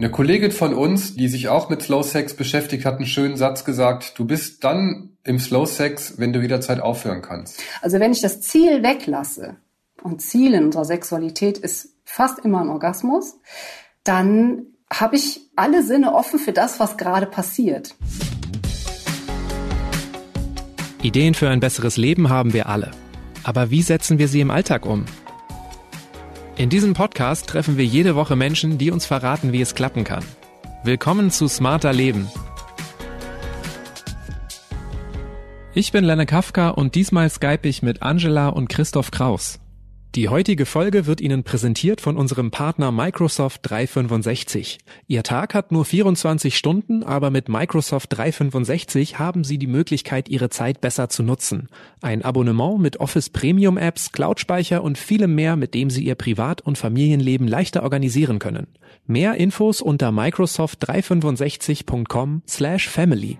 Eine Kollegin von uns, die sich auch mit Slow Sex beschäftigt, hat einen schönen Satz gesagt, du bist dann im Slow Sex, wenn du jederzeit aufhören kannst. Also wenn ich das Ziel weglasse, und Ziel in unserer Sexualität ist fast immer ein Orgasmus, dann habe ich alle Sinne offen für das, was gerade passiert. Ideen für ein besseres Leben haben wir alle. Aber wie setzen wir sie im Alltag um? In diesem Podcast treffen wir jede Woche Menschen, die uns verraten, wie es klappen kann. Willkommen zu Smarter Leben. Ich bin Lenne Kafka und diesmal skype ich mit Angela und Christoph Kraus. Die heutige Folge wird Ihnen präsentiert von unserem Partner Microsoft 365. Ihr Tag hat nur 24 Stunden, aber mit Microsoft 365 haben Sie die Möglichkeit, Ihre Zeit besser zu nutzen. Ein Abonnement mit Office Premium Apps, Cloud-Speicher und vielem mehr, mit dem Sie Ihr Privat- und Familienleben leichter organisieren können. Mehr Infos unter microsoft365.com slash family.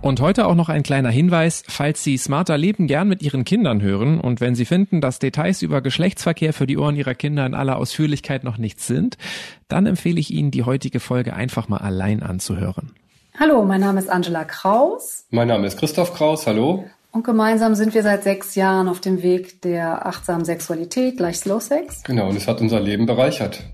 Und heute auch noch ein kleiner Hinweis, falls Sie Smarter Leben gern mit Ihren Kindern hören und wenn Sie finden, dass Details über Geschlechtsverkehr für die Ohren Ihrer Kinder in aller Ausführlichkeit noch nichts sind, dann empfehle ich Ihnen, die heutige Folge einfach mal allein anzuhören. Hallo, mein Name ist Angela Kraus. Mein Name ist Christoph Kraus, hallo. Und gemeinsam sind wir seit sechs Jahren auf dem Weg der achtsamen Sexualität gleich Slow Sex. Genau, und es hat unser Leben bereichert.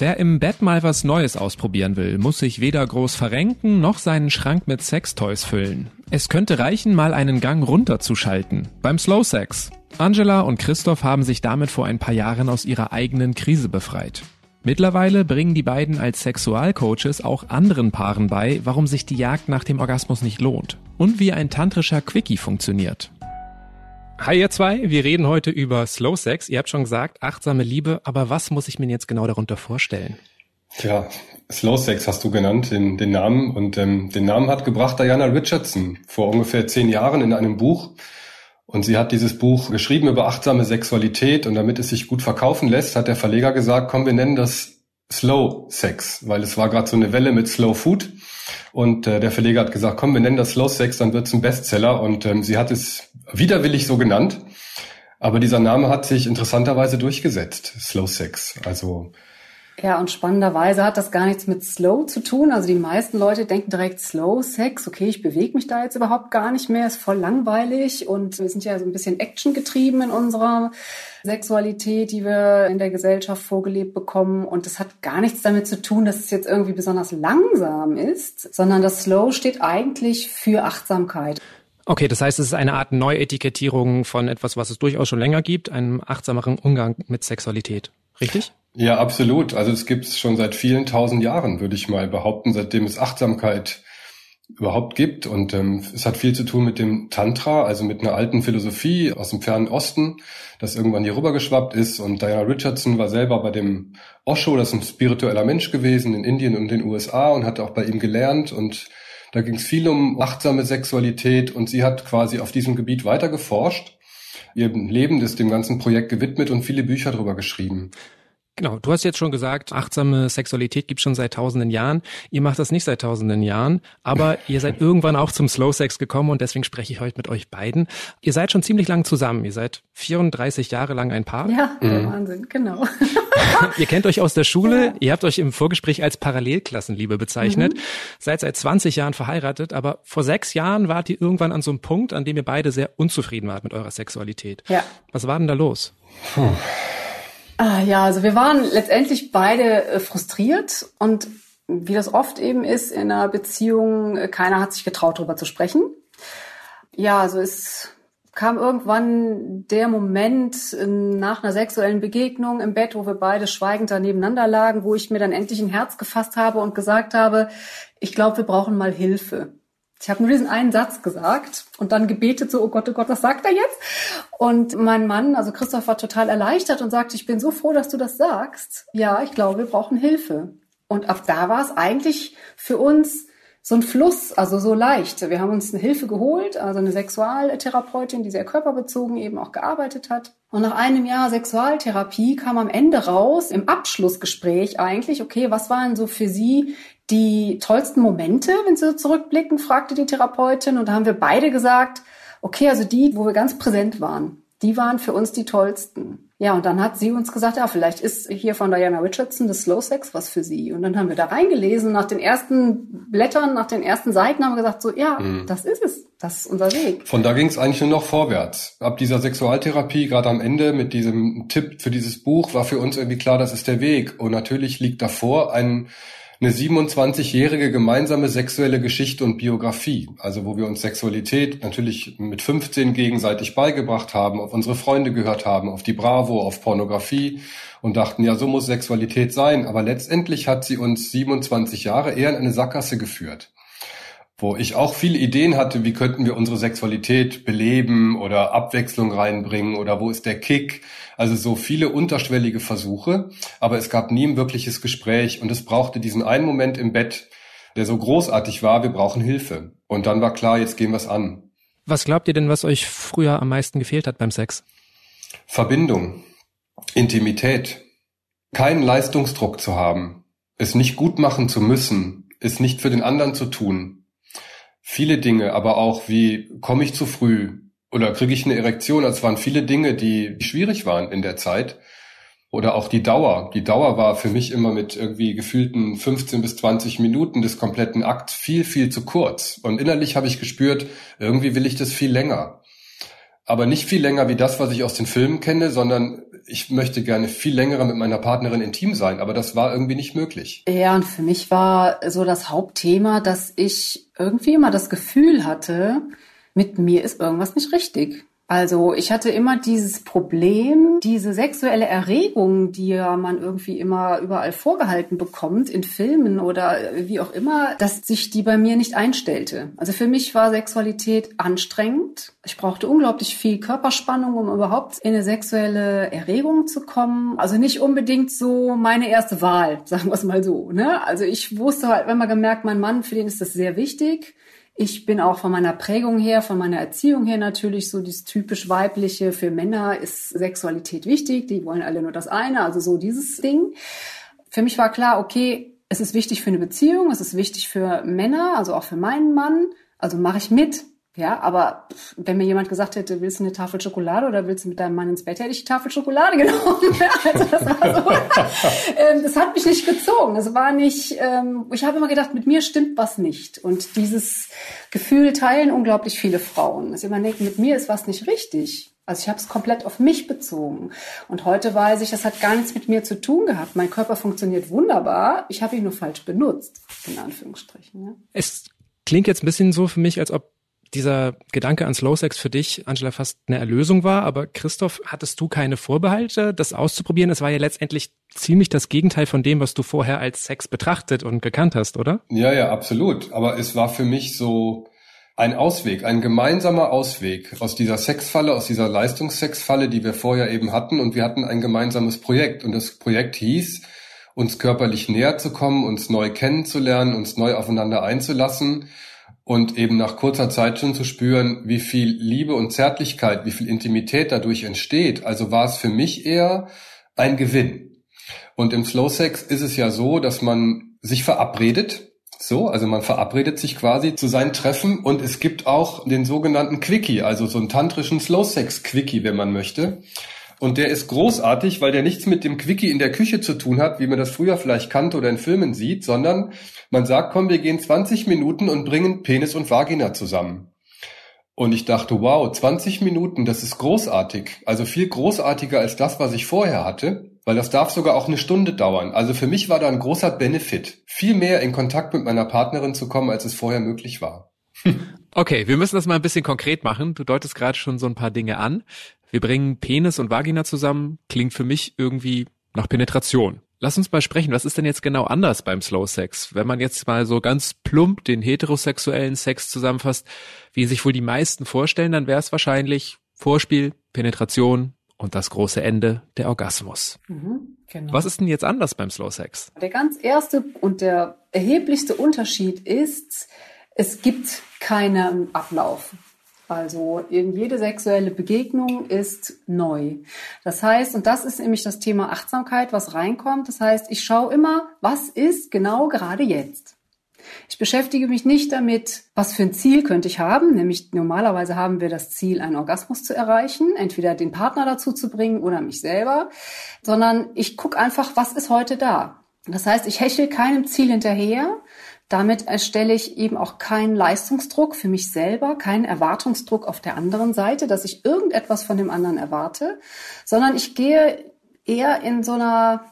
Wer im Bett mal was Neues ausprobieren will, muss sich weder groß verrenken noch seinen Schrank mit Sextoys füllen. Es könnte reichen, mal einen Gang runterzuschalten. Beim Slow Sex. Angela und Christoph haben sich damit vor ein paar Jahren aus ihrer eigenen Krise befreit. Mittlerweile bringen die beiden als Sexualcoaches auch anderen Paaren bei, warum sich die Jagd nach dem Orgasmus nicht lohnt und wie ein tantrischer Quickie funktioniert. Hi ihr zwei, wir reden heute über Slow Sex. Ihr habt schon gesagt, achtsame Liebe, aber was muss ich mir jetzt genau darunter vorstellen? Ja, Slow Sex hast du genannt, den, den Namen. Und ähm, den Namen hat gebracht Diana Richardson vor ungefähr zehn Jahren in einem Buch. Und sie hat dieses Buch geschrieben über achtsame Sexualität. Und damit es sich gut verkaufen lässt, hat der Verleger gesagt, komm, wir nennen das Slow Sex, weil es war gerade so eine Welle mit Slow Food. Und äh, der Verleger hat gesagt, komm, wir nennen das Slow Sex, dann wird's ein Bestseller. Und ähm, sie hat es widerwillig so genannt. Aber dieser Name hat sich interessanterweise durchgesetzt, Slow Sex. Also ja, und spannenderweise hat das gar nichts mit Slow zu tun. Also die meisten Leute denken direkt Slow Sex. Okay, ich bewege mich da jetzt überhaupt gar nicht mehr, ist voll langweilig. Und wir sind ja so ein bisschen Action getrieben in unserer Sexualität, die wir in der Gesellschaft vorgelebt bekommen. Und das hat gar nichts damit zu tun, dass es jetzt irgendwie besonders langsam ist, sondern das Slow steht eigentlich für Achtsamkeit. Okay, das heißt, es ist eine Art Neuetikettierung von etwas, was es durchaus schon länger gibt, einem achtsameren Umgang mit Sexualität. Richtig? Ja, absolut. Also es gibt es schon seit vielen tausend Jahren, würde ich mal behaupten, seitdem es Achtsamkeit überhaupt gibt. Und ähm, es hat viel zu tun mit dem Tantra, also mit einer alten Philosophie aus dem fernen Osten, das irgendwann hier rübergeschwappt ist. Und Diana Richardson war selber bei dem Osho, das ist ein spiritueller Mensch gewesen in Indien und den USA und hat auch bei ihm gelernt. Und da ging es viel um achtsame Sexualität und sie hat quasi auf diesem Gebiet weiter geforscht. Ihr Leben ist dem ganzen Projekt gewidmet und viele Bücher darüber geschrieben. Genau, du hast jetzt schon gesagt, achtsame Sexualität gibt schon seit tausenden Jahren. Ihr macht das nicht seit tausenden Jahren, aber ihr seid irgendwann auch zum Slow Sex gekommen und deswegen spreche ich heute mit euch beiden. Ihr seid schon ziemlich lang zusammen. Ihr seid 34 Jahre lang ein Paar. Ja, mhm. Wahnsinn, genau. ihr kennt euch aus der Schule. Ja. Ihr habt euch im Vorgespräch als Parallelklassenliebe bezeichnet. Mhm. Seid seit 20 Jahren verheiratet, aber vor sechs Jahren wart ihr irgendwann an so einem Punkt, an dem ihr beide sehr unzufrieden wart mit eurer Sexualität. Ja. Was war denn da los? Puh. Ah, ja, also wir waren letztendlich beide äh, frustriert und wie das oft eben ist in einer Beziehung, äh, keiner hat sich getraut, darüber zu sprechen. Ja, also es kam irgendwann der Moment äh, nach einer sexuellen Begegnung im Bett, wo wir beide schweigend da nebeneinander lagen, wo ich mir dann endlich ein Herz gefasst habe und gesagt habe, ich glaube, wir brauchen mal Hilfe. Ich habe nur diesen einen Satz gesagt und dann gebetet so, oh Gott, oh Gott, was sagt er jetzt? Und mein Mann, also Christoph, war total erleichtert und sagte, ich bin so froh, dass du das sagst. Ja, ich glaube, wir brauchen Hilfe. Und ab da war es eigentlich für uns so ein Fluss, also so leicht. Wir haben uns eine Hilfe geholt, also eine Sexualtherapeutin, die sehr körperbezogen eben auch gearbeitet hat. Und nach einem Jahr Sexualtherapie kam am Ende raus, im Abschlussgespräch eigentlich, okay, was waren so für Sie die tollsten Momente, wenn Sie so zurückblicken, fragte die Therapeutin. Und da haben wir beide gesagt, okay, also die, wo wir ganz präsent waren, die waren für uns die tollsten. Ja, und dann hat sie uns gesagt, ja, vielleicht ist hier von Diana Richardson das Slow Sex was für sie. Und dann haben wir da reingelesen. Nach den ersten Blättern, nach den ersten Seiten haben wir gesagt, so, ja, mhm. das ist es. Das ist unser Weg. Von da ging es eigentlich nur noch vorwärts. Ab dieser Sexualtherapie, gerade am Ende mit diesem Tipp für dieses Buch, war für uns irgendwie klar, das ist der Weg. Und natürlich liegt davor ein eine 27-jährige gemeinsame sexuelle Geschichte und Biografie, also wo wir uns Sexualität natürlich mit 15 gegenseitig beigebracht haben, auf unsere Freunde gehört haben, auf die Bravo, auf Pornografie und dachten, ja, so muss Sexualität sein. Aber letztendlich hat sie uns 27 Jahre eher in eine Sackgasse geführt wo ich auch viele Ideen hatte, wie könnten wir unsere Sexualität beleben oder Abwechslung reinbringen oder wo ist der Kick. Also so viele unterschwellige Versuche, aber es gab nie ein wirkliches Gespräch und es brauchte diesen einen Moment im Bett, der so großartig war, wir brauchen Hilfe. Und dann war klar, jetzt gehen wir es an. Was glaubt ihr denn, was euch früher am meisten gefehlt hat beim Sex? Verbindung, Intimität, keinen Leistungsdruck zu haben, es nicht gut machen zu müssen, es nicht für den anderen zu tun. Viele Dinge, aber auch wie komme ich zu früh, oder kriege ich eine Erektion? Das waren viele Dinge, die schwierig waren in der Zeit. Oder auch die Dauer. Die Dauer war für mich immer mit irgendwie gefühlten 15 bis 20 Minuten des kompletten Akts viel, viel zu kurz. Und innerlich habe ich gespürt, irgendwie will ich das viel länger. Aber nicht viel länger wie das, was ich aus den Filmen kenne, sondern ich möchte gerne viel länger mit meiner Partnerin intim sein. Aber das war irgendwie nicht möglich. Ja, und für mich war so das Hauptthema, dass ich irgendwie immer das Gefühl hatte, mit mir ist irgendwas nicht richtig. Also ich hatte immer dieses Problem, diese sexuelle Erregung, die ja man irgendwie immer überall vorgehalten bekommt, in Filmen oder wie auch immer, dass sich die bei mir nicht einstellte. Also für mich war Sexualität anstrengend. Ich brauchte unglaublich viel Körperspannung, um überhaupt in eine sexuelle Erregung zu kommen. Also nicht unbedingt so meine erste Wahl, sagen wir es mal so. Ne? Also ich wusste halt, wenn man gemerkt, mein Mann, für den ist das sehr wichtig. Ich bin auch von meiner Prägung her, von meiner Erziehung her natürlich so dieses typisch weibliche. Für Männer ist Sexualität wichtig. Die wollen alle nur das eine. Also so dieses Ding. Für mich war klar, okay, es ist wichtig für eine Beziehung. Es ist wichtig für Männer, also auch für meinen Mann. Also mache ich mit. Ja, aber wenn mir jemand gesagt hätte, willst du eine Tafel Schokolade oder willst du mit deinem Mann ins Bett, hätte ich die Tafel Schokolade genommen. also das war so. ähm, das hat mich nicht gezogen. Es war nicht, ähm, ich habe immer gedacht, mit mir stimmt was nicht. Und dieses Gefühl teilen unglaublich viele Frauen. Dass immer denken, mit mir ist was nicht richtig. Also ich habe es komplett auf mich bezogen. Und heute weiß ich, das hat gar nichts mit mir zu tun gehabt. Mein Körper funktioniert wunderbar. Ich habe ihn nur falsch benutzt, in Anführungsstrichen. Ja. Es klingt jetzt ein bisschen so für mich, als ob dieser Gedanke an Slow Sex für dich, Angela, fast eine Erlösung war. Aber Christoph, hattest du keine Vorbehalte, das auszuprobieren? Es war ja letztendlich ziemlich das Gegenteil von dem, was du vorher als Sex betrachtet und gekannt hast, oder? Ja, ja, absolut. Aber es war für mich so ein Ausweg, ein gemeinsamer Ausweg aus dieser Sexfalle, aus dieser Leistungssexfalle, die wir vorher eben hatten. Und wir hatten ein gemeinsames Projekt. Und das Projekt hieß, uns körperlich näher zu kommen, uns neu kennenzulernen, uns neu aufeinander einzulassen und eben nach kurzer Zeit schon zu spüren, wie viel Liebe und Zärtlichkeit, wie viel Intimität dadurch entsteht. Also war es für mich eher ein Gewinn. Und im Slow Sex ist es ja so, dass man sich verabredet. So, also man verabredet sich quasi zu seinen Treffen und es gibt auch den sogenannten Quickie, also so einen tantrischen Slow Sex Quickie, wenn man möchte. Und der ist großartig, weil der nichts mit dem Quickie in der Küche zu tun hat, wie man das früher vielleicht kannte oder in Filmen sieht, sondern man sagt, komm, wir gehen 20 Minuten und bringen Penis und Vagina zusammen. Und ich dachte, wow, 20 Minuten, das ist großartig. Also viel großartiger als das, was ich vorher hatte, weil das darf sogar auch eine Stunde dauern. Also für mich war da ein großer Benefit, viel mehr in Kontakt mit meiner Partnerin zu kommen, als es vorher möglich war. Okay, wir müssen das mal ein bisschen konkret machen. Du deutest gerade schon so ein paar Dinge an. Wir bringen Penis und Vagina zusammen, klingt für mich irgendwie nach Penetration. Lass uns mal sprechen, was ist denn jetzt genau anders beim Slow Sex? Wenn man jetzt mal so ganz plump den heterosexuellen Sex zusammenfasst, wie sich wohl die meisten vorstellen, dann wäre es wahrscheinlich Vorspiel, Penetration und das große Ende, der Orgasmus. Mhm, genau. Was ist denn jetzt anders beim Slow Sex? Der ganz erste und der erheblichste Unterschied ist, es gibt keinen Ablauf. Also jede sexuelle Begegnung ist neu. Das heißt, und das ist nämlich das Thema Achtsamkeit, was reinkommt. Das heißt, ich schaue immer, was ist genau gerade jetzt. Ich beschäftige mich nicht damit, was für ein Ziel könnte ich haben, nämlich normalerweise haben wir das Ziel, einen Orgasmus zu erreichen, entweder den Partner dazu zu bringen oder mich selber, sondern ich gucke einfach, was ist heute da. Das heißt, ich hechel keinem Ziel hinterher, damit erstelle ich eben auch keinen Leistungsdruck für mich selber, keinen Erwartungsdruck auf der anderen Seite, dass ich irgendetwas von dem anderen erwarte, sondern ich gehe eher in so einer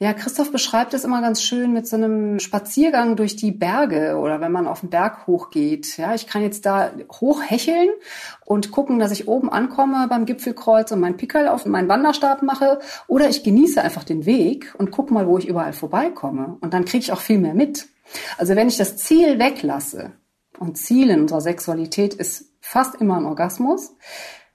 ja, Christoph beschreibt es immer ganz schön mit so einem Spaziergang durch die Berge oder wenn man auf den Berg hochgeht. Ja, ich kann jetzt da hochhecheln und gucken, dass ich oben ankomme beim Gipfelkreuz und meinen Pickel auf meinen Wanderstab mache oder ich genieße einfach den Weg und gucke mal, wo ich überall vorbeikomme und dann kriege ich auch viel mehr mit. Also wenn ich das Ziel weglasse und Ziel in unserer Sexualität ist fast immer ein Orgasmus,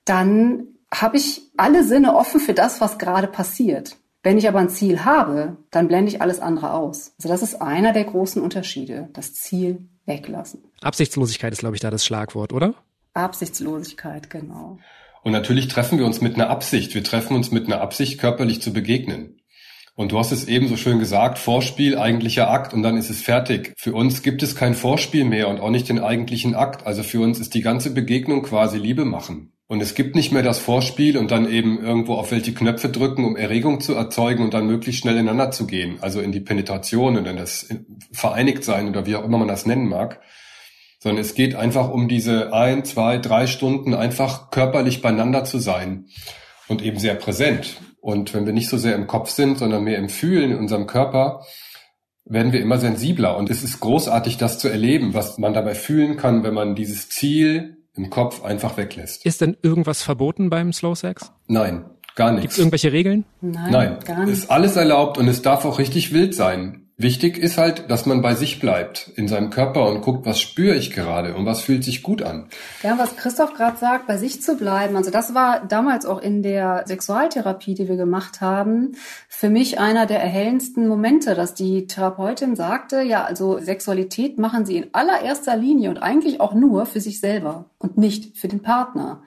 dann habe ich alle Sinne offen für das, was gerade passiert. Wenn ich aber ein Ziel habe, dann blende ich alles andere aus. Also das ist einer der großen Unterschiede, das Ziel weglassen. Absichtslosigkeit ist, glaube ich, da das Schlagwort, oder? Absichtslosigkeit, genau. Und natürlich treffen wir uns mit einer Absicht. Wir treffen uns mit einer Absicht, körperlich zu begegnen. Und du hast es eben so schön gesagt, Vorspiel, eigentlicher Akt und dann ist es fertig. Für uns gibt es kein Vorspiel mehr und auch nicht den eigentlichen Akt. Also für uns ist die ganze Begegnung quasi Liebe machen. Und es gibt nicht mehr das Vorspiel und dann eben irgendwo auf welche Knöpfe drücken, um Erregung zu erzeugen und dann möglichst schnell ineinander zu gehen. Also in die Penetration und in das Vereinigtsein oder wie auch immer man das nennen mag. Sondern es geht einfach um diese ein, zwei, drei Stunden einfach körperlich beieinander zu sein und eben sehr präsent. Und wenn wir nicht so sehr im Kopf sind, sondern mehr im Fühlen in unserem Körper, werden wir immer sensibler. Und es ist großartig, das zu erleben, was man dabei fühlen kann, wenn man dieses Ziel im Kopf einfach weglässt. Ist denn irgendwas verboten beim Slow Sex? Nein, gar nichts. Gibt es irgendwelche Regeln? Nein, Nein, gar nicht. ist alles erlaubt und es darf auch richtig wild sein. Wichtig ist halt, dass man bei sich bleibt, in seinem Körper und guckt, was spüre ich gerade und was fühlt sich gut an. Ja, was Christoph gerade sagt, bei sich zu bleiben. Also das war damals auch in der Sexualtherapie, die wir gemacht haben, für mich einer der erhellendsten Momente, dass die Therapeutin sagte, ja, also Sexualität machen sie in allererster Linie und eigentlich auch nur für sich selber und nicht für den Partner.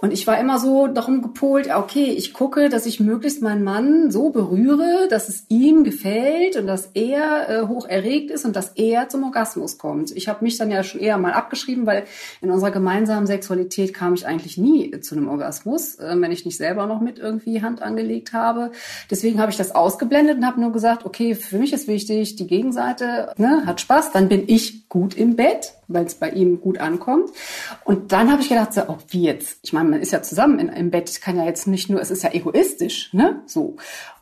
Und ich war immer so darum gepolt, okay, ich gucke, dass ich möglichst meinen Mann so berühre, dass es ihm gefällt und dass er äh, hoch erregt ist und dass er zum Orgasmus kommt. Ich habe mich dann ja schon eher mal abgeschrieben, weil in unserer gemeinsamen Sexualität kam ich eigentlich nie zu einem Orgasmus, äh, wenn ich nicht selber noch mit irgendwie Hand angelegt habe. Deswegen habe ich das ausgeblendet und habe nur gesagt, okay, für mich ist wichtig, die Gegenseite ne, hat Spaß, dann bin ich gut im Bett weil es bei ihm gut ankommt. Und dann habe ich gedacht, so, oh, wie jetzt? Ich meine, man ist ja zusammen in, im Bett, kann ja jetzt nicht nur, es ist ja egoistisch, ne? So.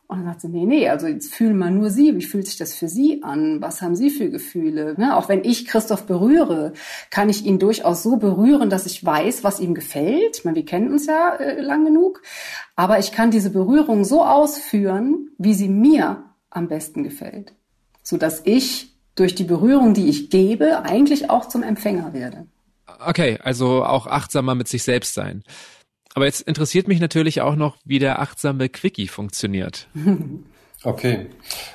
Und dann sagt sie, nee, nee, also jetzt fühlen wir nur Sie. Wie fühlt sich das für Sie an? Was haben Sie für Gefühle? Ne? Auch wenn ich Christoph berühre, kann ich ihn durchaus so berühren, dass ich weiß, was ihm gefällt. Ich meine, wir kennen uns ja äh, lang genug. Aber ich kann diese Berührung so ausführen, wie sie mir am besten gefällt. So dass ich durch die Berührung, die ich gebe, eigentlich auch zum Empfänger werde. Okay, also auch achtsamer mit sich selbst sein. Aber jetzt interessiert mich natürlich auch noch, wie der achtsame Quickie funktioniert. Okay.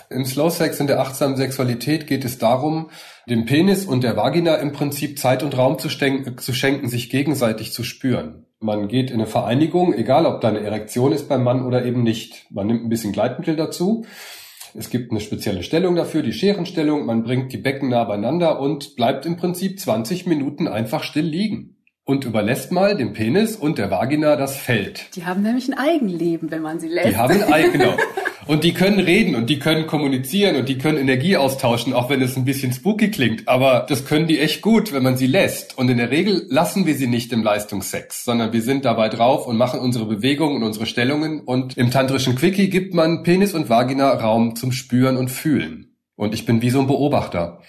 Im Slow Sex in der achtsamen Sexualität geht es darum, dem Penis und der Vagina im Prinzip Zeit und Raum zu, zu schenken, sich gegenseitig zu spüren. Man geht in eine Vereinigung, egal ob da eine Erektion ist beim Mann oder eben nicht. Man nimmt ein bisschen Gleitmittel dazu es gibt eine spezielle Stellung dafür, die Scherenstellung. Man bringt die Becken nah beieinander und bleibt im Prinzip 20 Minuten einfach still liegen. Und überlässt mal dem Penis und der Vagina das Feld. Die haben nämlich ein Eigenleben, wenn man sie lässt. Die haben ein Eigen, genau. Und die können reden und die können kommunizieren und die können Energie austauschen, auch wenn es ein bisschen spooky klingt. Aber das können die echt gut, wenn man sie lässt. Und in der Regel lassen wir sie nicht im Leistungssex, sondern wir sind dabei drauf und machen unsere Bewegungen und unsere Stellungen. Und im tantrischen Quickie gibt man Penis und Vagina Raum zum Spüren und Fühlen. Und ich bin wie so ein Beobachter.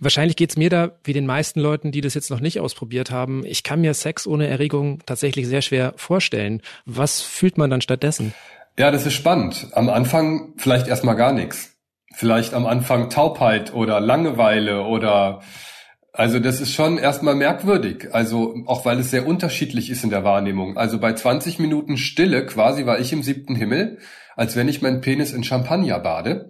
Wahrscheinlich geht's mir da wie den meisten Leuten, die das jetzt noch nicht ausprobiert haben. Ich kann mir Sex ohne Erregung tatsächlich sehr schwer vorstellen. Was fühlt man dann stattdessen? Ja, das ist spannend. Am Anfang vielleicht erstmal gar nichts. Vielleicht am Anfang Taubheit oder Langeweile oder also das ist schon erstmal merkwürdig. Also auch weil es sehr unterschiedlich ist in der Wahrnehmung. Also bei 20 Minuten Stille quasi war ich im siebten Himmel, als wenn ich meinen Penis in Champagner bade.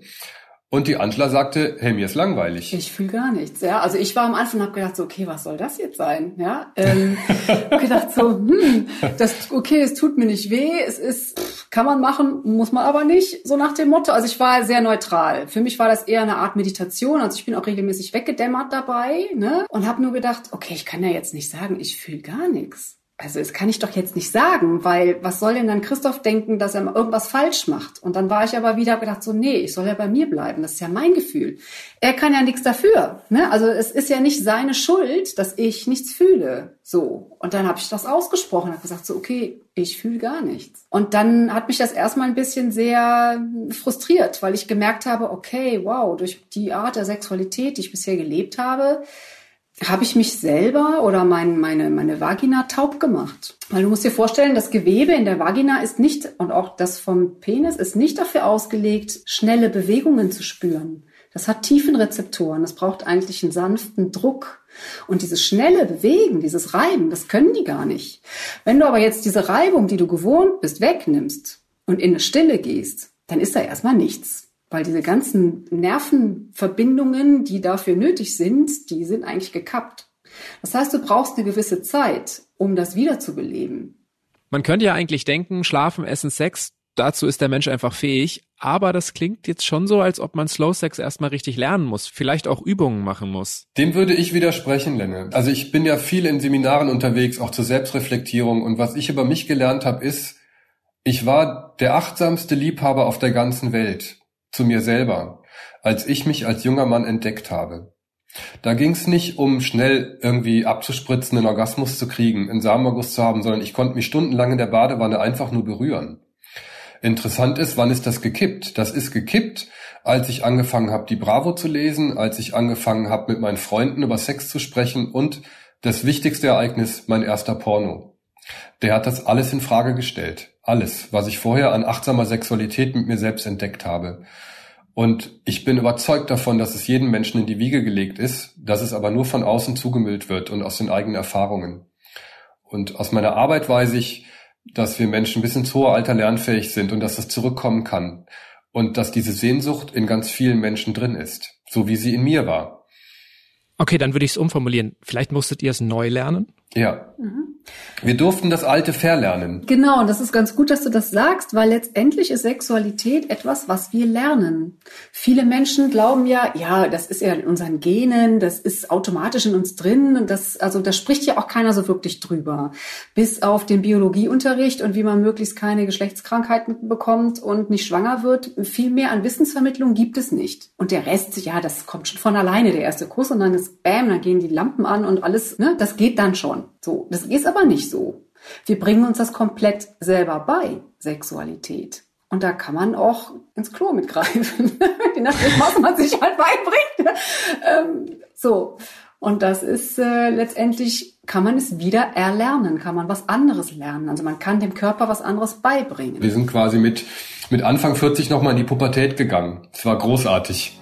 Und die Angela sagte, hey, mir ist langweilig. Ich fühle gar nichts. Ja, also ich war am Anfang und habe gedacht so, okay, was soll das jetzt sein? Ja, ähm, gedacht so, hm, das okay, es tut mir nicht weh, es ist, kann man machen, muss man aber nicht. So nach dem Motto. Also ich war sehr neutral. Für mich war das eher eine Art Meditation. Also ich bin auch regelmäßig weggedämmert dabei, ne, und habe nur gedacht, okay, ich kann ja jetzt nicht sagen, ich fühle gar nichts also das kann ich doch jetzt nicht sagen, weil was soll denn dann Christoph denken, dass er irgendwas falsch macht? Und dann war ich aber wieder gedacht so, nee, ich soll ja bei mir bleiben, das ist ja mein Gefühl. Er kann ja nichts dafür, ne? Also es ist ja nicht seine Schuld, dass ich nichts fühle, so. Und dann habe ich das ausgesprochen, habe gesagt so, okay, ich fühle gar nichts. Und dann hat mich das erstmal ein bisschen sehr frustriert, weil ich gemerkt habe, okay, wow, durch die Art der Sexualität, die ich bisher gelebt habe, habe ich mich selber oder mein, meine, meine Vagina taub gemacht. Weil du musst dir vorstellen, das Gewebe in der Vagina ist nicht, und auch das vom Penis ist nicht dafür ausgelegt, schnelle Bewegungen zu spüren. Das hat Tiefenrezeptoren. Das braucht eigentlich einen sanften Druck. Und dieses schnelle Bewegen, dieses Reiben, das können die gar nicht. Wenn du aber jetzt diese Reibung, die du gewohnt bist, wegnimmst und in eine Stille gehst, dann ist da erstmal nichts. Weil diese ganzen Nervenverbindungen, die dafür nötig sind, die sind eigentlich gekappt. Das heißt, du brauchst eine gewisse Zeit, um das wiederzubeleben. Man könnte ja eigentlich denken, Schlafen, Essen, Sex, dazu ist der Mensch einfach fähig. Aber das klingt jetzt schon so, als ob man Slow Sex erstmal richtig lernen muss, vielleicht auch Übungen machen muss. Dem würde ich widersprechen, Lenne. Also ich bin ja viel in Seminaren unterwegs, auch zur Selbstreflektierung. Und was ich über mich gelernt habe, ist, ich war der achtsamste Liebhaber auf der ganzen Welt zu mir selber, als ich mich als junger Mann entdeckt habe. Da ging es nicht um schnell irgendwie abzuspritzen, einen Orgasmus zu kriegen, einen Samenerguss zu haben, sondern ich konnte mich stundenlang in der Badewanne einfach nur berühren. Interessant ist, wann ist das gekippt? Das ist gekippt, als ich angefangen habe, die Bravo zu lesen, als ich angefangen habe, mit meinen Freunden über Sex zu sprechen und das wichtigste Ereignis, mein erster Porno. Der hat das alles in Frage gestellt. Alles, was ich vorher an achtsamer Sexualität mit mir selbst entdeckt habe. Und ich bin überzeugt davon, dass es jedem Menschen in die Wiege gelegt ist, dass es aber nur von außen zugemüllt wird und aus den eigenen Erfahrungen. Und aus meiner Arbeit weiß ich, dass wir Menschen bis ins hohe Alter lernfähig sind und dass das zurückkommen kann. Und dass diese Sehnsucht in ganz vielen Menschen drin ist, so wie sie in mir war. Okay, dann würde ich es umformulieren. Vielleicht musstet ihr es neu lernen? Ja. Wir durften das Alte verlernen. Genau, und das ist ganz gut, dass du das sagst, weil letztendlich ist Sexualität etwas, was wir lernen. Viele Menschen glauben ja, ja, das ist ja in unseren Genen, das ist automatisch in uns drin und das, also da spricht ja auch keiner so wirklich drüber. Bis auf den Biologieunterricht und wie man möglichst keine Geschlechtskrankheiten bekommt und nicht schwanger wird, viel mehr an Wissensvermittlung gibt es nicht. Und der Rest, ja, das kommt schon von alleine, der erste Kuss und dann ist Bam, dann gehen die Lampen an und alles, ne, das geht dann schon. So, das ist aber nicht so. Wir bringen uns das komplett selber bei, Sexualität. Und da kann man auch ins Klo mitgreifen, je nachdem, was man sich halt beibringt. ähm, so. Und das ist äh, letztendlich, kann man es wieder erlernen, kann man was anderes lernen. Also man kann dem Körper was anderes beibringen. Wir sind quasi mit, mit Anfang 40 nochmal in die Pubertät gegangen. Es war großartig.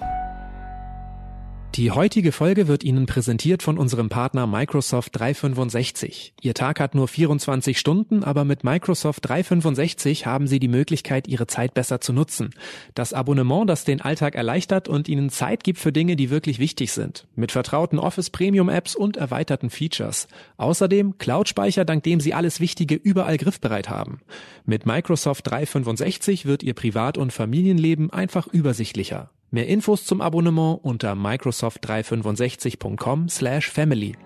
Die heutige Folge wird Ihnen präsentiert von unserem Partner Microsoft 365. Ihr Tag hat nur 24 Stunden, aber mit Microsoft 365 haben Sie die Möglichkeit, Ihre Zeit besser zu nutzen. Das Abonnement, das den Alltag erleichtert und Ihnen Zeit gibt für Dinge, die wirklich wichtig sind. Mit vertrauten Office Premium Apps und erweiterten Features. Außerdem Cloud-Speicher, dank dem Sie alles Wichtige überall griffbereit haben. Mit Microsoft 365 wird Ihr Privat- und Familienleben einfach übersichtlicher. Mehr Infos zum Abonnement unter microsoft365.com/family.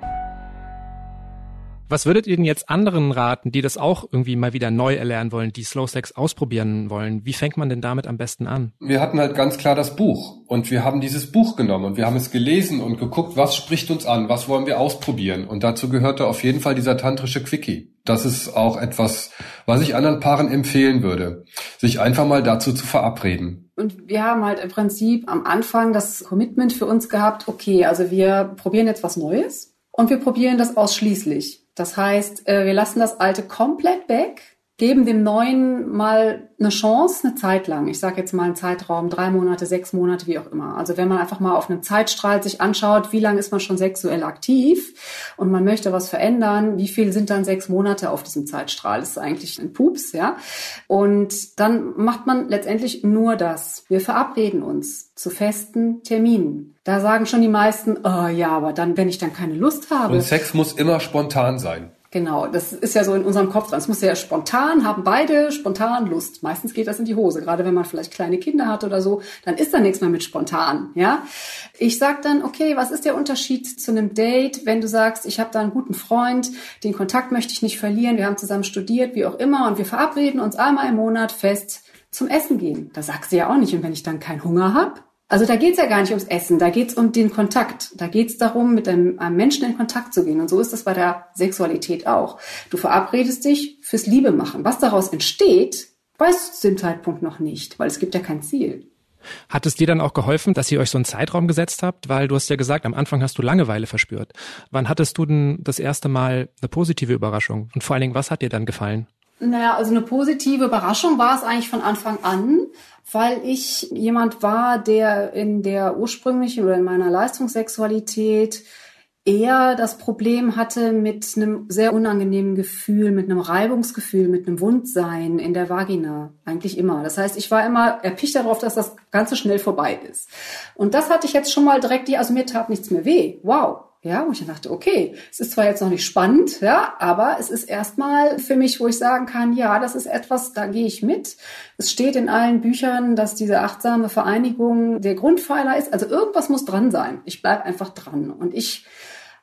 Was würdet ihr denn jetzt anderen raten, die das auch irgendwie mal wieder neu erlernen wollen, die Slow Sex ausprobieren wollen? Wie fängt man denn damit am besten an? Wir hatten halt ganz klar das Buch und wir haben dieses Buch genommen und wir haben es gelesen und geguckt, was spricht uns an, was wollen wir ausprobieren und dazu gehörte auf jeden Fall dieser tantrische Quickie. Das ist auch etwas, was ich anderen Paaren empfehlen würde, sich einfach mal dazu zu verabreden. Und wir haben halt im Prinzip am Anfang das Commitment für uns gehabt, okay, also wir probieren jetzt was Neues und wir probieren das ausschließlich. Das heißt, äh, wir lassen das Alte komplett weg. Geben dem Neuen mal eine Chance, eine Zeit lang. Ich sage jetzt mal einen Zeitraum, drei Monate, sechs Monate, wie auch immer. Also wenn man einfach mal auf einem Zeitstrahl sich anschaut, wie lange ist man schon sexuell aktiv und man möchte was verändern, wie viel sind dann sechs Monate auf diesem Zeitstrahl? Das ist eigentlich ein Pups, ja. Und dann macht man letztendlich nur das. Wir verabreden uns zu festen Terminen. Da sagen schon die meisten, oh ja, aber dann, wenn ich dann keine Lust habe. Und Sex muss immer spontan sein. Genau, das ist ja so in unserem Kopf dran. Es muss ja spontan, haben beide spontan Lust. Meistens geht das in die Hose. Gerade wenn man vielleicht kleine Kinder hat oder so, dann ist da nichts mehr mit spontan, ja. Ich sag dann, okay, was ist der Unterschied zu einem Date, wenn du sagst, ich habe da einen guten Freund, den Kontakt möchte ich nicht verlieren, wir haben zusammen studiert, wie auch immer, und wir verabreden uns einmal im Monat fest zum Essen gehen. Da sagst du ja auch nicht, und wenn ich dann keinen Hunger hab, also da geht's ja gar nicht ums Essen, da geht's um den Kontakt. Da geht's darum, mit einem, einem, Menschen in Kontakt zu gehen. Und so ist das bei der Sexualität auch. Du verabredest dich fürs Liebe machen. Was daraus entsteht, weißt du zu dem Zeitpunkt noch nicht, weil es gibt ja kein Ziel. Hat es dir dann auch geholfen, dass ihr euch so einen Zeitraum gesetzt habt? Weil du hast ja gesagt, am Anfang hast du Langeweile verspürt. Wann hattest du denn das erste Mal eine positive Überraschung? Und vor allen Dingen, was hat dir dann gefallen? Naja, also eine positive Überraschung war es eigentlich von Anfang an, weil ich jemand war, der in der ursprünglichen oder in meiner Leistungssexualität eher das Problem hatte mit einem sehr unangenehmen Gefühl, mit einem Reibungsgefühl, mit einem Wundsein in der Vagina. Eigentlich immer. Das heißt, ich war immer erpicht darauf, dass das Ganze schnell vorbei ist. Und das hatte ich jetzt schon mal direkt, die, also mir tat nichts mehr weh. Wow. Ja, wo ich dachte, okay, es ist zwar jetzt noch nicht spannend, ja, aber es ist erstmal für mich, wo ich sagen kann, ja, das ist etwas, da gehe ich mit. Es steht in allen Büchern, dass diese achtsame Vereinigung der Grundpfeiler ist. Also irgendwas muss dran sein. Ich bleib einfach dran. Und ich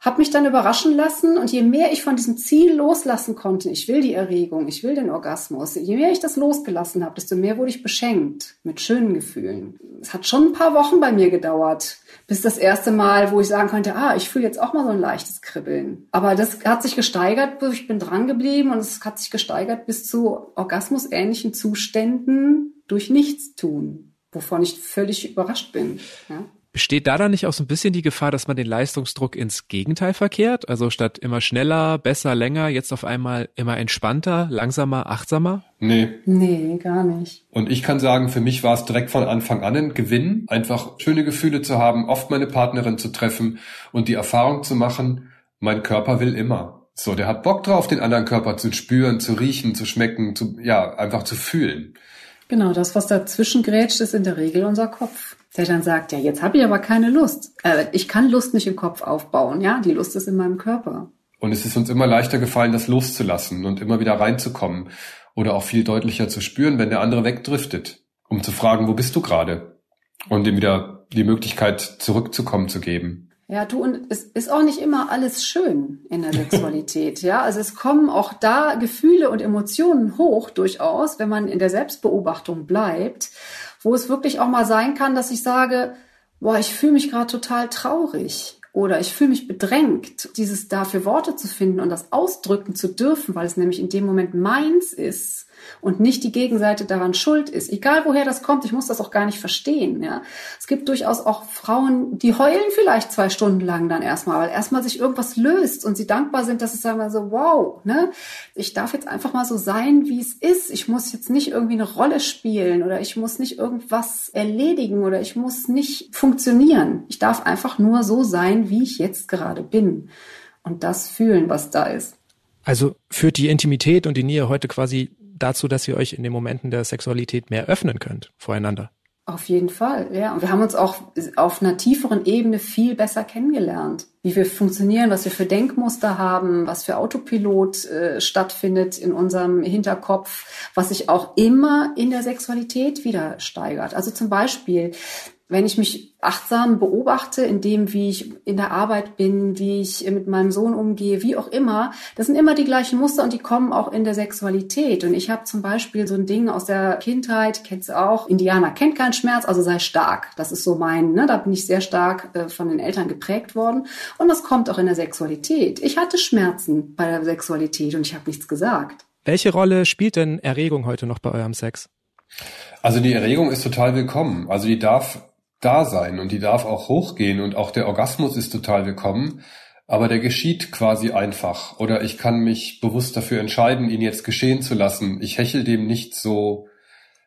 habe mich dann überraschen lassen und je mehr ich von diesem Ziel loslassen konnte, ich will die Erregung, ich will den Orgasmus, je mehr ich das losgelassen habe, desto mehr wurde ich beschenkt mit schönen Gefühlen. Es hat schon ein paar Wochen bei mir gedauert, bis das erste Mal, wo ich sagen konnte, ah, ich fühle jetzt auch mal so ein leichtes Kribbeln. Aber das hat sich gesteigert, ich bin dran geblieben und es hat sich gesteigert bis zu orgasmusähnlichen Zuständen durch Nichtstun, wovon ich völlig überrascht bin. Ja? Besteht da dann nicht auch so ein bisschen die Gefahr, dass man den Leistungsdruck ins Gegenteil verkehrt? Also statt immer schneller, besser, länger, jetzt auf einmal immer entspannter, langsamer, achtsamer? Nee. Nee, gar nicht. Und ich kann sagen, für mich war es direkt von Anfang an ein Gewinn, einfach schöne Gefühle zu haben, oft meine Partnerin zu treffen und die Erfahrung zu machen, mein Körper will immer. So, der hat Bock drauf, den anderen Körper zu spüren, zu riechen, zu schmecken, zu, ja, einfach zu fühlen. Genau, das, was dazwischen grätscht, ist in der Regel unser Kopf der dann sagt, ja, jetzt habe ich aber keine Lust. Äh, ich kann Lust nicht im Kopf aufbauen, ja, die Lust ist in meinem Körper. Und es ist uns immer leichter gefallen, das loszulassen und immer wieder reinzukommen oder auch viel deutlicher zu spüren, wenn der andere wegdriftet, um zu fragen, wo bist du gerade? Und ihm wieder die Möglichkeit zurückzukommen zu geben. Ja, du, und es ist auch nicht immer alles schön in der Sexualität, ja. Also es kommen auch da Gefühle und Emotionen hoch, durchaus, wenn man in der Selbstbeobachtung bleibt wo es wirklich auch mal sein kann, dass ich sage, boah, ich fühle mich gerade total traurig oder ich fühle mich bedrängt, dieses dafür Worte zu finden und das ausdrücken zu dürfen, weil es nämlich in dem Moment meins ist und nicht die Gegenseite daran schuld ist. Egal woher das kommt, ich muss das auch gar nicht verstehen. Ja. Es gibt durchaus auch Frauen, die heulen vielleicht zwei Stunden lang dann erstmal, weil erstmal sich irgendwas löst und sie dankbar sind, dass es sagen wir so, wow, ne, ich darf jetzt einfach mal so sein, wie es ist. Ich muss jetzt nicht irgendwie eine Rolle spielen oder ich muss nicht irgendwas erledigen oder ich muss nicht funktionieren. Ich darf einfach nur so sein, wie ich jetzt gerade bin und das fühlen, was da ist. Also führt die Intimität und die Nähe heute quasi dazu, dass ihr euch in den Momenten der Sexualität mehr öffnen könnt voreinander. Auf jeden Fall, ja. Und wir haben uns auch auf einer tieferen Ebene viel besser kennengelernt. Wie wir funktionieren, was wir für Denkmuster haben, was für Autopilot äh, stattfindet in unserem Hinterkopf, was sich auch immer in der Sexualität wieder steigert. Also zum Beispiel, wenn ich mich achtsam beobachte, in dem, wie ich in der Arbeit bin, wie ich mit meinem Sohn umgehe, wie auch immer, das sind immer die gleichen Muster und die kommen auch in der Sexualität. Und ich habe zum Beispiel so ein Ding aus der Kindheit, kennst du auch, Indianer kennt keinen Schmerz, also sei stark. Das ist so mein, ne, da bin ich sehr stark äh, von den Eltern geprägt worden. Und das kommt auch in der Sexualität. Ich hatte Schmerzen bei der Sexualität und ich habe nichts gesagt. Welche Rolle spielt denn Erregung heute noch bei eurem Sex? Also die Erregung ist total willkommen. Also die darf da sein und die darf auch hochgehen und auch der Orgasmus ist total willkommen. aber der geschieht quasi einfach. Oder ich kann mich bewusst dafür entscheiden, ihn jetzt geschehen zu lassen. Ich hechel dem nicht so,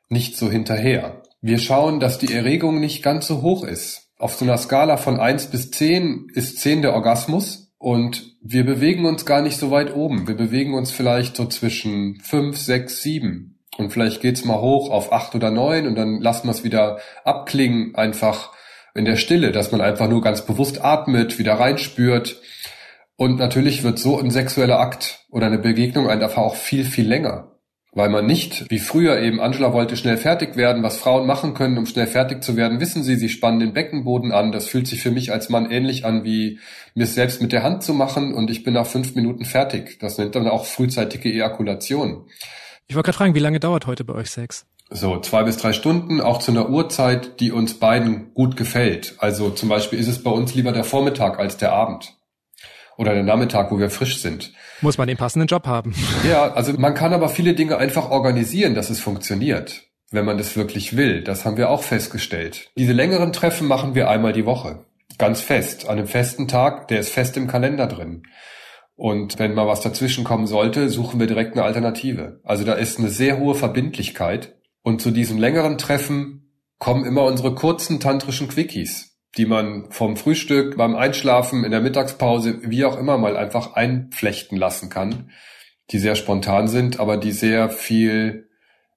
nicht so hinterher. Wir schauen, dass die Erregung nicht ganz so hoch ist. Auf so einer Skala von eins bis zehn ist zehn der Orgasmus und wir bewegen uns gar nicht so weit oben. Wir bewegen uns vielleicht so zwischen fünf, sechs, sieben. Und vielleicht geht's mal hoch auf acht oder neun und dann lassen wir es wieder abklingen, einfach in der Stille, dass man einfach nur ganz bewusst atmet, wieder reinspürt. Und natürlich wird so ein sexueller Akt oder eine Begegnung einfach auch viel, viel länger weil man nicht, wie früher eben, Angela wollte schnell fertig werden, was Frauen machen können, um schnell fertig zu werden, wissen Sie, sie spannen den Beckenboden an. Das fühlt sich für mich als Mann ähnlich an, wie mir es selbst mit der Hand zu machen und ich bin nach fünf Minuten fertig. Das nennt man auch frühzeitige Ejakulation. Ich wollte gerade fragen, wie lange dauert heute bei euch Sex? So, zwei bis drei Stunden, auch zu einer Uhrzeit, die uns beiden gut gefällt. Also zum Beispiel ist es bei uns lieber der Vormittag als der Abend oder der Nachmittag, wo wir frisch sind. Muss man den passenden Job haben. Ja, also man kann aber viele Dinge einfach organisieren, dass es funktioniert, wenn man das wirklich will. Das haben wir auch festgestellt. Diese längeren Treffen machen wir einmal die Woche. Ganz fest. An einem festen Tag, der ist fest im Kalender drin. Und wenn mal was dazwischen kommen sollte, suchen wir direkt eine Alternative. Also da ist eine sehr hohe Verbindlichkeit. Und zu diesen längeren Treffen kommen immer unsere kurzen tantrischen Quickies die man vom Frühstück, beim Einschlafen, in der Mittagspause, wie auch immer mal einfach einflechten lassen kann, die sehr spontan sind, aber die sehr viel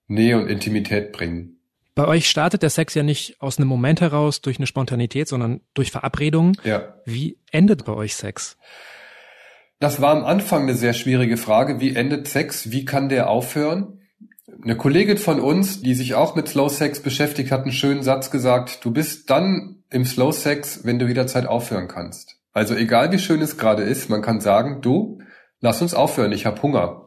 Nähe und Intimität bringen. Bei euch startet der Sex ja nicht aus einem Moment heraus durch eine Spontanität, sondern durch Verabredungen. Ja. Wie endet bei euch Sex? Das war am Anfang eine sehr schwierige Frage. Wie endet Sex? Wie kann der aufhören? Eine Kollegin von uns, die sich auch mit Slow Sex beschäftigt, hat einen schönen Satz gesagt. Du bist dann im Slow Sex, wenn du jederzeit aufhören kannst. Also egal wie schön es gerade ist, man kann sagen, du, lass uns aufhören, ich habe Hunger.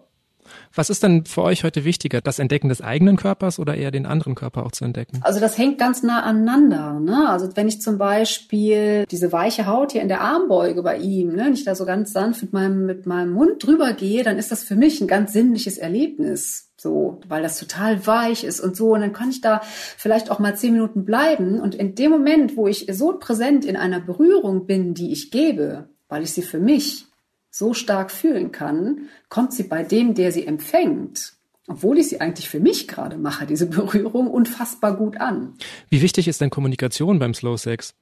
Was ist denn für euch heute wichtiger, das Entdecken des eigenen Körpers oder eher den anderen Körper auch zu entdecken? Also das hängt ganz nah aneinander. Ne? Also wenn ich zum Beispiel diese weiche Haut hier in der Armbeuge bei ihm, ne, wenn ich da so ganz sanft mit meinem, mit meinem Mund drüber gehe, dann ist das für mich ein ganz sinnliches Erlebnis so, weil das total weich ist und so. Und dann kann ich da vielleicht auch mal zehn Minuten bleiben. Und in dem Moment, wo ich so präsent in einer Berührung bin, die ich gebe, weil ich sie für mich so stark fühlen kann, kommt sie bei dem, der sie empfängt, obwohl ich sie eigentlich für mich gerade mache, diese Berührung, unfassbar gut an. Wie wichtig ist denn Kommunikation beim Slow Sex?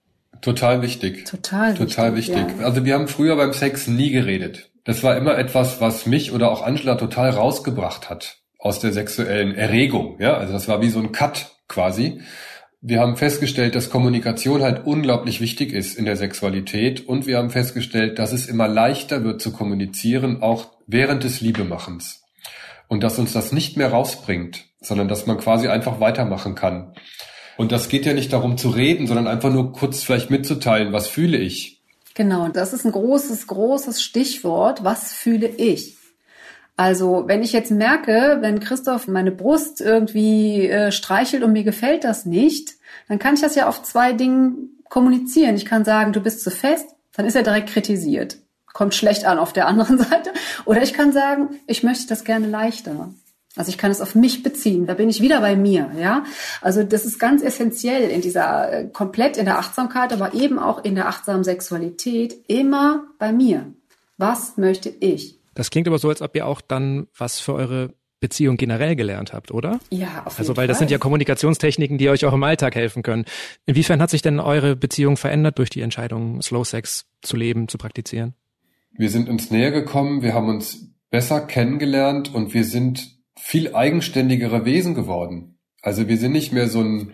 Total wichtig. Total wichtig. Total wichtig. Ja. Also wir haben früher beim Sex nie geredet. Das war immer etwas, was mich oder auch Angela total rausgebracht hat aus der sexuellen Erregung. Ja, also das war wie so ein Cut quasi. Wir haben festgestellt, dass Kommunikation halt unglaublich wichtig ist in der Sexualität und wir haben festgestellt, dass es immer leichter wird zu kommunizieren, auch während des Liebemachens. Und dass uns das nicht mehr rausbringt, sondern dass man quasi einfach weitermachen kann. Und das geht ja nicht darum zu reden, sondern einfach nur kurz vielleicht mitzuteilen, was fühle ich. Genau, das ist ein großes, großes Stichwort. Was fühle ich? Also wenn ich jetzt merke, wenn Christoph meine Brust irgendwie äh, streichelt und mir gefällt das nicht, dann kann ich das ja auf zwei Dingen kommunizieren. Ich kann sagen, du bist zu fest, dann ist er direkt kritisiert. Kommt schlecht an auf der anderen Seite. Oder ich kann sagen, ich möchte das gerne leichter. Also ich kann es auf mich beziehen. Da bin ich wieder bei mir, ja. Also das ist ganz essentiell in dieser, äh, komplett in der Achtsamkeit, aber eben auch in der achtsamen Sexualität immer bei mir. Was möchte ich? Das klingt aber so, als ob ihr auch dann was für eure Beziehung generell gelernt habt, oder? Ja, auf jeden Also, weil das sind ja Kommunikationstechniken, die euch auch im Alltag helfen können. Inwiefern hat sich denn eure Beziehung verändert durch die Entscheidung, Slow Sex zu leben, zu praktizieren? Wir sind uns näher gekommen, wir haben uns besser kennengelernt und wir sind viel eigenständigere Wesen geworden. Also wir sind nicht mehr so ein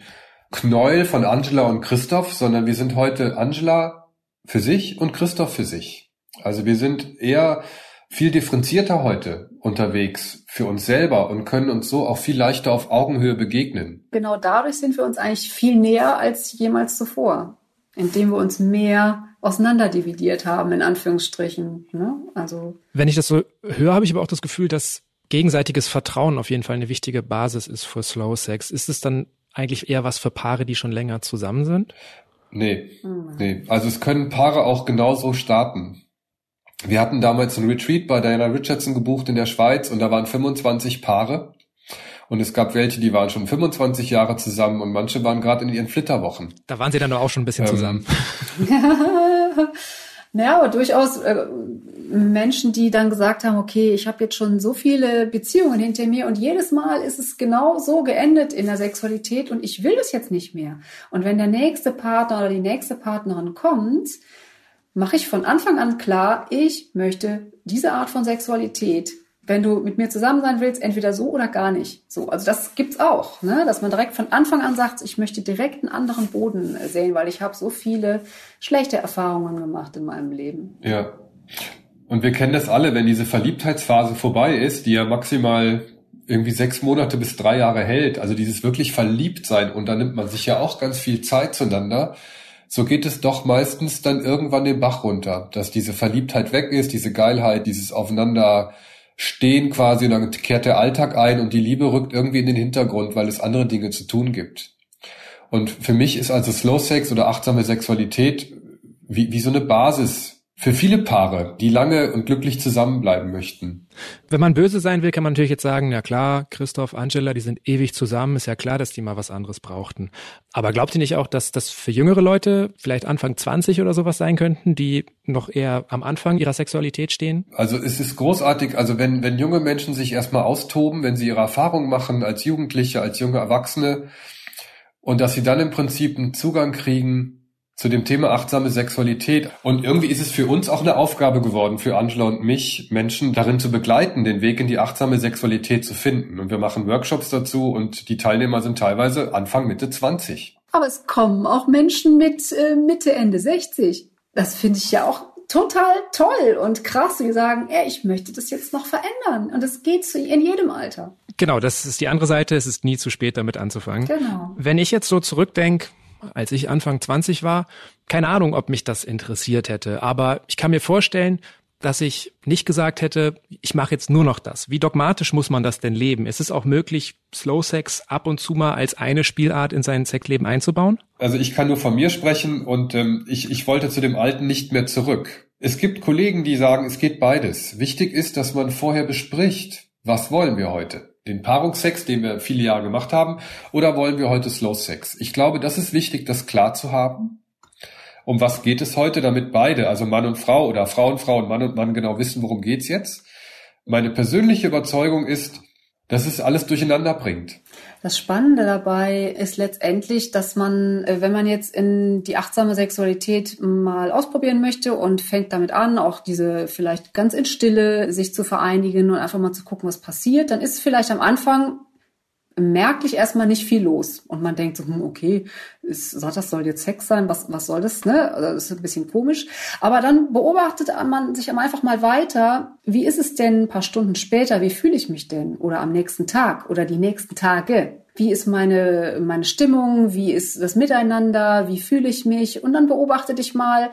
Knäuel von Angela und Christoph, sondern wir sind heute Angela für sich und Christoph für sich. Also wir sind eher viel differenzierter heute unterwegs für uns selber und können uns so auch viel leichter auf Augenhöhe begegnen. Genau dadurch sind wir uns eigentlich viel näher als jemals zuvor, indem wir uns mehr auseinanderdividiert haben, in Anführungsstrichen. Ne? Also Wenn ich das so höre, habe ich aber auch das Gefühl, dass gegenseitiges Vertrauen auf jeden Fall eine wichtige Basis ist für Slow Sex. Ist es dann eigentlich eher was für Paare, die schon länger zusammen sind? Nee, hm. nee. Also es können Paare auch genauso starten. Wir hatten damals ein Retreat bei Diana Richardson gebucht in der Schweiz und da waren 25 Paare. Und es gab welche, die waren schon 25 Jahre zusammen und manche waren gerade in ihren Flitterwochen. Da waren sie dann auch schon ein bisschen ähm, zusammen. Naja, aber durchaus äh, Menschen, die dann gesagt haben, okay, ich habe jetzt schon so viele Beziehungen hinter mir und jedes Mal ist es genau so geendet in der Sexualität und ich will das jetzt nicht mehr. Und wenn der nächste Partner oder die nächste Partnerin kommt, mache ich von Anfang an klar, ich möchte diese Art von Sexualität wenn du mit mir zusammen sein willst, entweder so oder gar nicht. So, also das gibt's auch, ne? dass man direkt von Anfang an sagt, ich möchte direkt einen anderen Boden sehen, weil ich habe so viele schlechte Erfahrungen gemacht in meinem Leben. Ja. Und wir kennen das alle, wenn diese Verliebtheitsphase vorbei ist, die ja maximal irgendwie sechs Monate bis drei Jahre hält, also dieses wirklich verliebt sein und da nimmt man sich ja auch ganz viel Zeit zueinander. So geht es doch meistens dann irgendwann den Bach runter, dass diese Verliebtheit weg ist, diese Geilheit, dieses Aufeinander stehen quasi und dann kehrt der Alltag ein und die Liebe rückt irgendwie in den Hintergrund, weil es andere Dinge zu tun gibt. Und für mich ist also Slow Sex oder achtsame Sexualität wie, wie so eine Basis für viele Paare, die lange und glücklich zusammenbleiben möchten. Wenn man böse sein will, kann man natürlich jetzt sagen, ja klar, Christoph, Angela, die sind ewig zusammen, ist ja klar, dass die mal was anderes brauchten. Aber glaubt ihr nicht auch, dass das für jüngere Leute, vielleicht Anfang 20 oder sowas sein könnten, die noch eher am Anfang ihrer Sexualität stehen? Also es ist großartig, also wenn, wenn junge Menschen sich erstmal austoben, wenn sie ihre Erfahrungen machen als Jugendliche, als junge Erwachsene und dass sie dann im Prinzip einen Zugang kriegen zu dem Thema achtsame Sexualität. Und irgendwie ist es für uns auch eine Aufgabe geworden, für Angela und mich, Menschen darin zu begleiten, den Weg in die achtsame Sexualität zu finden. Und wir machen Workshops dazu und die Teilnehmer sind teilweise Anfang, Mitte 20. Aber es kommen auch Menschen mit äh, Mitte, Ende 60. Das finde ich ja auch total toll und krass, die sagen, ey, ich möchte das jetzt noch verändern. Und das geht in jedem Alter. Genau, das ist die andere Seite. Es ist nie zu spät, damit anzufangen. Genau. Wenn ich jetzt so zurückdenke, als ich Anfang 20 war. Keine Ahnung, ob mich das interessiert hätte, aber ich kann mir vorstellen, dass ich nicht gesagt hätte, ich mache jetzt nur noch das. Wie dogmatisch muss man das denn leben? Ist es auch möglich, Slow Sex ab und zu mal als eine Spielart in sein Sexleben einzubauen? Also ich kann nur von mir sprechen und ähm, ich, ich wollte zu dem Alten nicht mehr zurück. Es gibt Kollegen, die sagen, es geht beides. Wichtig ist, dass man vorher bespricht, was wollen wir heute? Den Paarungssex, den wir viele Jahre gemacht haben, oder wollen wir heute Slow Sex? Ich glaube, das ist wichtig, das klar zu haben. Um was geht es heute, damit beide, also Mann und Frau oder Frau und Frau und Mann und Mann genau wissen, worum geht's jetzt? Meine persönliche Überzeugung ist, dass es alles durcheinander bringt. Das Spannende dabei ist letztendlich, dass man, äh, wenn man jetzt in die achtsame Sexualität mal ausprobieren möchte und fängt damit an, auch diese vielleicht ganz in Stille sich zu vereinigen und einfach mal zu gucken, was passiert, dann ist vielleicht am Anfang merklich erstmal nicht viel los. Und man denkt so, hm, okay, ist, das soll jetzt Sex sein, was, was soll das, ne? Also, das ist ein bisschen komisch. Aber dann beobachtet man sich einfach mal weiter, wie ist es denn ein paar Stunden später, wie fühle ich mich denn? Oder am nächsten Tag oder die nächsten Tage? Wie ist meine, meine Stimmung? Wie ist das Miteinander? Wie fühle ich mich? Und dann beobachte dich mal,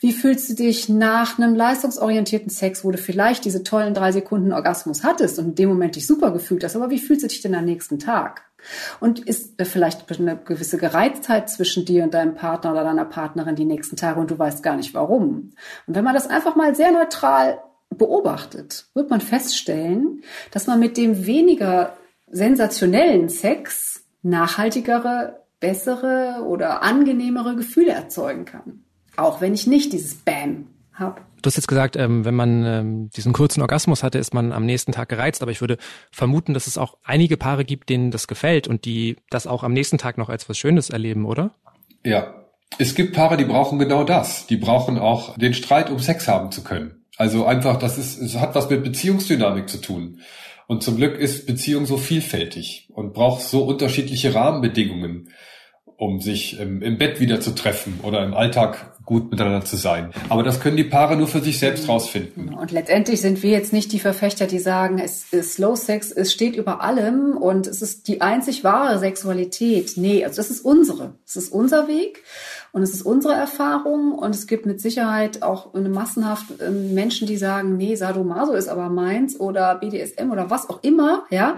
wie fühlst du dich nach einem leistungsorientierten Sex, wo du vielleicht diese tollen drei Sekunden Orgasmus hattest und in dem Moment dich super gefühlt hast, aber wie fühlst du dich denn am nächsten Tag? Und ist vielleicht eine gewisse Gereiztheit zwischen dir und deinem Partner oder deiner Partnerin die nächsten Tage und du weißt gar nicht warum? Und wenn man das einfach mal sehr neutral beobachtet, wird man feststellen, dass man mit dem weniger sensationellen Sex nachhaltigere, bessere oder angenehmere Gefühle erzeugen kann. Auch wenn ich nicht dieses Bam habe. Du hast jetzt gesagt, ähm, wenn man ähm, diesen kurzen Orgasmus hatte, ist man am nächsten Tag gereizt. Aber ich würde vermuten, dass es auch einige Paare gibt, denen das gefällt und die das auch am nächsten Tag noch als was Schönes erleben, oder? Ja. Es gibt Paare, die brauchen genau das. Die brauchen auch den Streit, um Sex haben zu können. Also einfach, das ist, es hat was mit Beziehungsdynamik zu tun. Und zum Glück ist Beziehung so vielfältig und braucht so unterschiedliche Rahmenbedingungen, um sich im, im Bett wieder zu treffen oder im Alltag gut miteinander zu sein. Aber das können die Paare nur für sich selbst rausfinden. Und letztendlich sind wir jetzt nicht die Verfechter, die sagen, es ist Slow Sex, es steht über allem und es ist die einzig wahre Sexualität. Nee, also das ist unsere. Es ist unser Weg. Und es ist unsere Erfahrung und es gibt mit Sicherheit auch eine massenhaft ähm, Menschen, die sagen, nee, Sadomaso ist aber meins oder BDSM oder was auch immer, ja.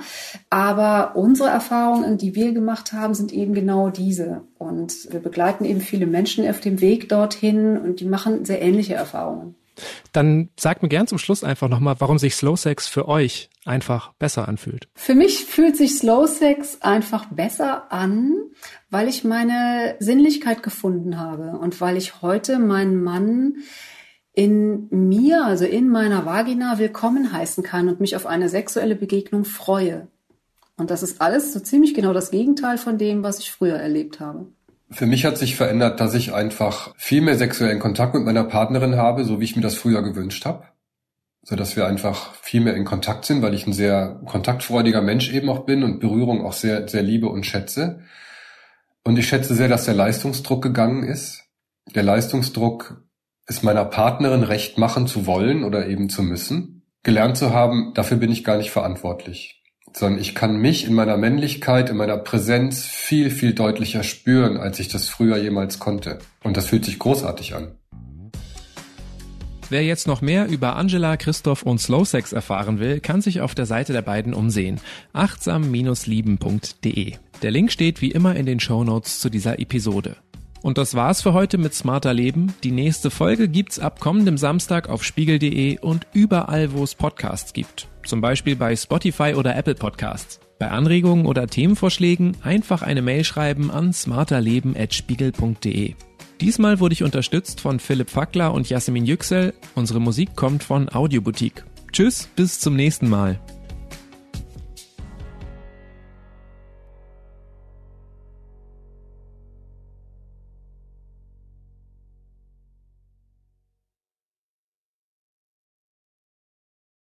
Aber unsere Erfahrungen, die wir gemacht haben, sind eben genau diese. Und wir begleiten eben viele Menschen auf dem Weg dorthin und die machen sehr ähnliche Erfahrungen. Dann sagt mir gern zum Schluss einfach nochmal, warum sich Slow Sex für euch einfach besser anfühlt. Für mich fühlt sich Slow Sex einfach besser an, weil ich meine Sinnlichkeit gefunden habe und weil ich heute meinen Mann in mir, also in meiner Vagina, willkommen heißen kann und mich auf eine sexuelle Begegnung freue. Und das ist alles so ziemlich genau das Gegenteil von dem, was ich früher erlebt habe. Für mich hat sich verändert, dass ich einfach viel mehr sexuellen Kontakt mit meiner Partnerin habe, so wie ich mir das früher gewünscht habe. So dass wir einfach viel mehr in Kontakt sind, weil ich ein sehr kontaktfreudiger Mensch eben auch bin und Berührung auch sehr, sehr liebe und schätze. Und ich schätze sehr, dass der Leistungsdruck gegangen ist. Der Leistungsdruck ist meiner Partnerin recht machen zu wollen oder eben zu müssen. Gelernt zu haben, dafür bin ich gar nicht verantwortlich sondern ich kann mich in meiner Männlichkeit, in meiner Präsenz viel, viel deutlicher spüren, als ich das früher jemals konnte. Und das fühlt sich großartig an. Wer jetzt noch mehr über Angela, Christoph und Slow Sex erfahren will, kann sich auf der Seite der beiden umsehen. achtsam-lieben.de. Der Link steht wie immer in den Show Notes zu dieser Episode. Und das war's für heute mit Smarter Leben. Die nächste Folge gibt's ab kommendem Samstag auf spiegel.de und überall, wo es Podcasts gibt. Zum Beispiel bei Spotify oder Apple Podcasts. Bei Anregungen oder Themenvorschlägen einfach eine Mail schreiben an smarterleben.spiegel.de. Diesmal wurde ich unterstützt von Philipp Fackler und Jasmin Yüksel. Unsere Musik kommt von Audioboutique. Tschüss, bis zum nächsten Mal.